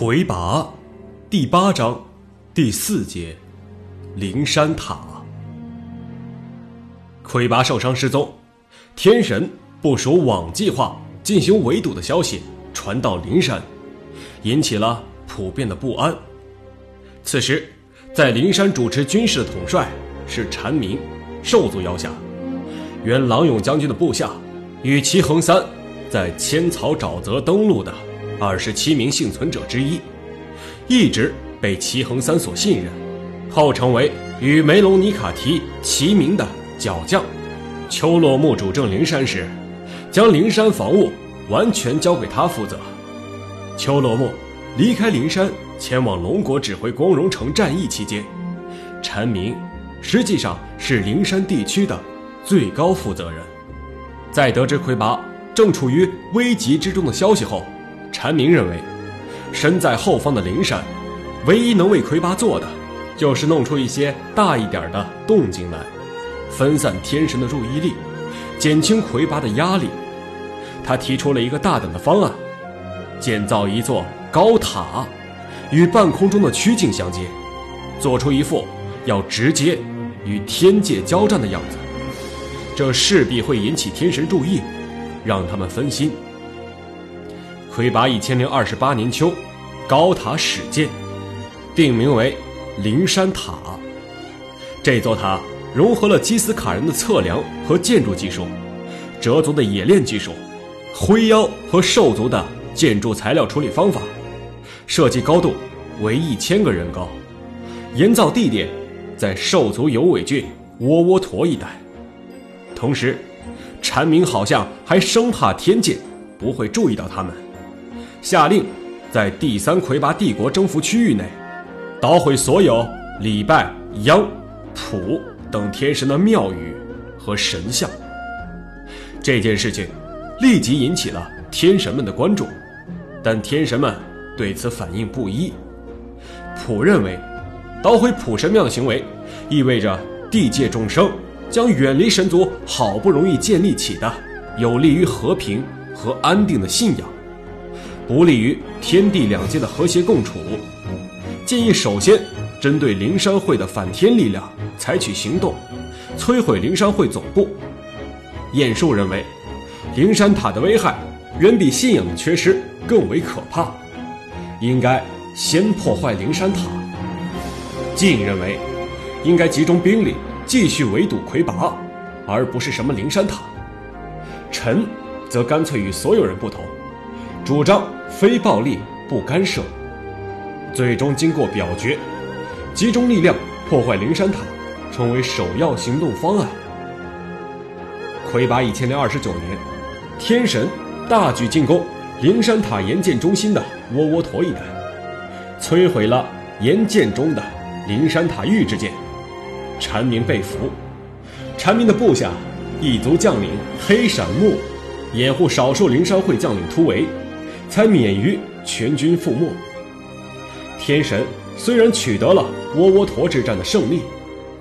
魁拔，第八章，第四节，灵山塔。魁拔受伤失踪，天神部署网计划进行围堵的消息传到灵山，引起了普遍的不安。此时，在灵山主持军事的统帅是禅明，兽族腰下，原郎勇将军的部下，与齐恒三在千草沼泽登陆的。二十七名幸存者之一，一直被齐恒三所信任，后成为与梅隆尼卡提齐名的角将。丘洛木主政灵山时，将灵山防务完全交给他负责。丘洛木离开灵山，前往龙国指挥光荣城战役期间，陈明实际上是灵山地区的最高负责人。在得知魁拔正处于危急之中的消息后，禅明认为，身在后方的灵山，唯一能为魁拔做的，就是弄出一些大一点的动静来，分散天神的注意力，减轻魁拔的压力。他提出了一个大胆的方案：建造一座高塔，与半空中的曲径相接，做出一副要直接与天界交战的样子。这势必会引起天神注意，让他们分心。魁拔一千零二十八年秋，高塔始建，定名为灵山塔。这座塔融合了基斯卡人的测量和建筑技术，哲族的冶炼技术，灰妖和兽族的建筑材料处理方法，设计高度为一千个人高，营造地点在兽族有尾郡窝窝陀一带。同时，禅明好像还生怕天界不会注意到他们。下令，在第三魁拔帝国征服区域内，捣毁所有礼拜央、普等天神的庙宇和神像。这件事情立即引起了天神们的关注，但天神们对此反应不一。普认为，捣毁普神庙的行为，意味着地界众生将远离神族好不容易建立起的有利于和平和安定的信仰。不利于天地两界的和谐共处，建议首先针对灵山会的反天力量采取行动，摧毁灵山会总部。晏殊认为，灵山塔的危害远比信仰的缺失更为可怕，应该先破坏灵山塔。晋认为，应该集中兵力继续围堵魁拔，而不是什么灵山塔。臣则干脆与所有人不同，主张。非暴力不干涉。最终经过表决，集中力量破坏灵山塔，成为首要行动方案。魁拔一千零二十九年，天神大举进攻灵山塔岩建中心的窝窝陀一带，摧毁了岩建中的灵山塔玉之剑，禅明被俘。禅明的部下异族将领黑闪木掩护少数灵山会将领突围。才免于全军覆没。天神虽然取得了窝窝陀之战的胜利，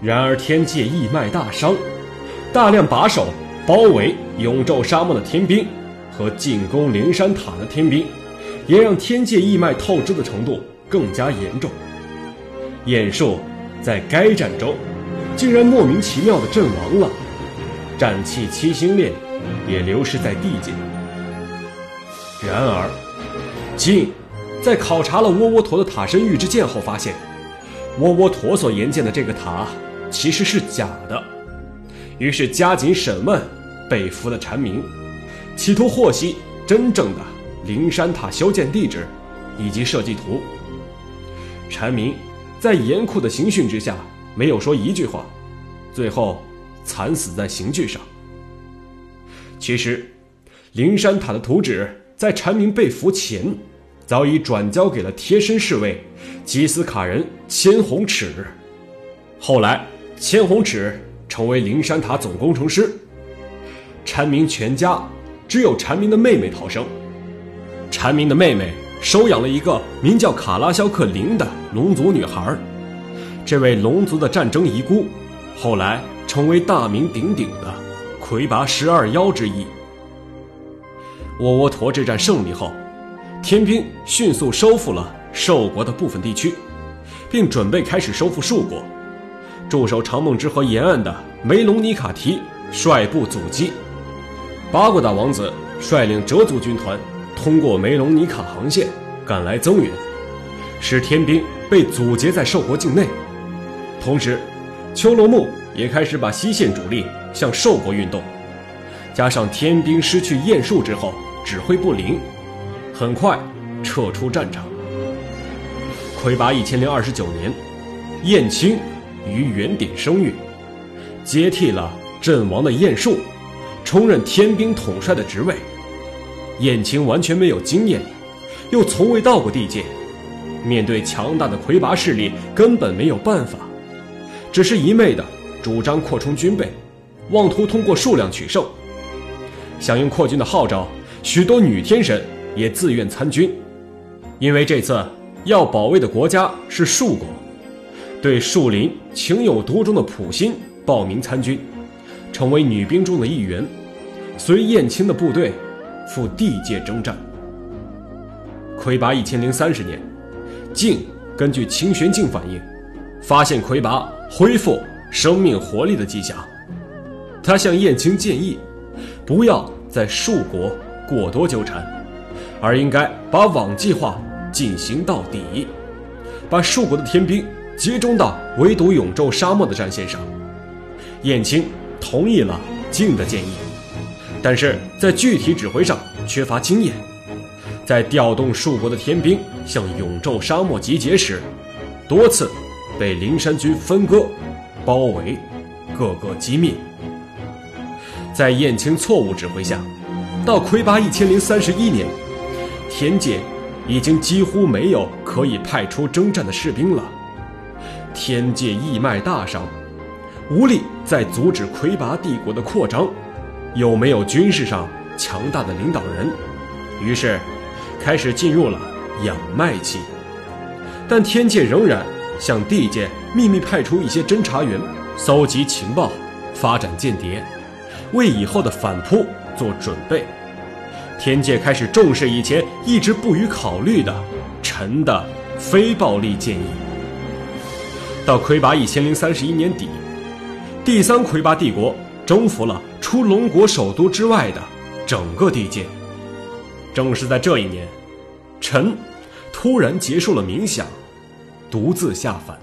然而天界义脉大伤，大量把守包围永昼沙漠的天兵和进攻灵山塔的天兵，也让天界义脉透支的程度更加严重。晏殊在该战中竟然莫名其妙的阵亡了，战气七星链也流失在地界。然而，晋在考察了窝窝陀的塔身预制件后，发现窝窝陀所研建的这个塔其实是假的。于是加紧审问被俘的禅明，企图获悉真正的灵山塔修建地址以及设计图。禅明在严酷的刑讯之下，没有说一句话，最后惨死在刑具上。其实，灵山塔的图纸。在禅明被俘前，早已转交给了贴身侍卫吉斯卡人千红尺。后来，千红尺成为灵山塔总工程师。禅明全家只有禅明的妹妹逃生。禅明的妹妹收养了一个名叫卡拉肖克林的龙族女孩。这位龙族的战争遗孤，后来成为大名鼎鼎的魁拔十二妖之一。窝窝陀之战胜利后，天兵迅速收复了寿国的部分地区，并准备开始收复树国。驻守长梦之河沿岸的梅隆尼卡提率部阻击，巴古达王子率领哲族军团通过梅隆尼卡航线赶来增援，使天兵被阻截在寿国境内。同时，丘罗木也开始把西线主力向寿国运动，加上天兵失去雁术之后指挥不灵，很快撤出战场。魁拔一千零二十九年，燕青于原点生育，接替了阵亡的燕术，充任天兵统帅的职位。燕青完全没有经验，又从未到过地界，面对强大的魁拔势力，根本没有办法。只是一昧的主张扩充军备，妄图通过数量取胜。响应扩军的号召，许多女天神也自愿参军，因为这次要保卫的国家是树国。对树林情有独钟的普心报名参军，成为女兵中的一员，随燕青的部队赴地界征战。魁拔一千零三十年，镜根据清玄镜反应，发现魁拔。恢复生命活力的迹象，他向燕青建议，不要在树国过多纠缠，而应该把网计划进行到底，把树国的天兵集中到围堵永昼沙漠的战线上。燕青同意了静的建议，但是在具体指挥上缺乏经验，在调动树国的天兵向永昼沙漠集结时，多次。被灵山军分割、包围，各个击灭。在燕青错误指挥下，到魁拔一千零三十一年，天界已经几乎没有可以派出征战的士兵了。天界义脉大伤，无力再阻止魁拔帝国的扩张，又没有军事上强大的领导人，于是开始进入了养脉期。但天界仍然。向地界秘密派出一些侦察员，搜集情报，发展间谍，为以后的反扑做准备。天界开始重视以前一直不予考虑的臣的非暴力建议。到魁拔一千零三十一年底，第三魁拔帝国征服了除龙国首都之外的整个地界。正是在这一年，臣突然结束了冥想。独自下凡。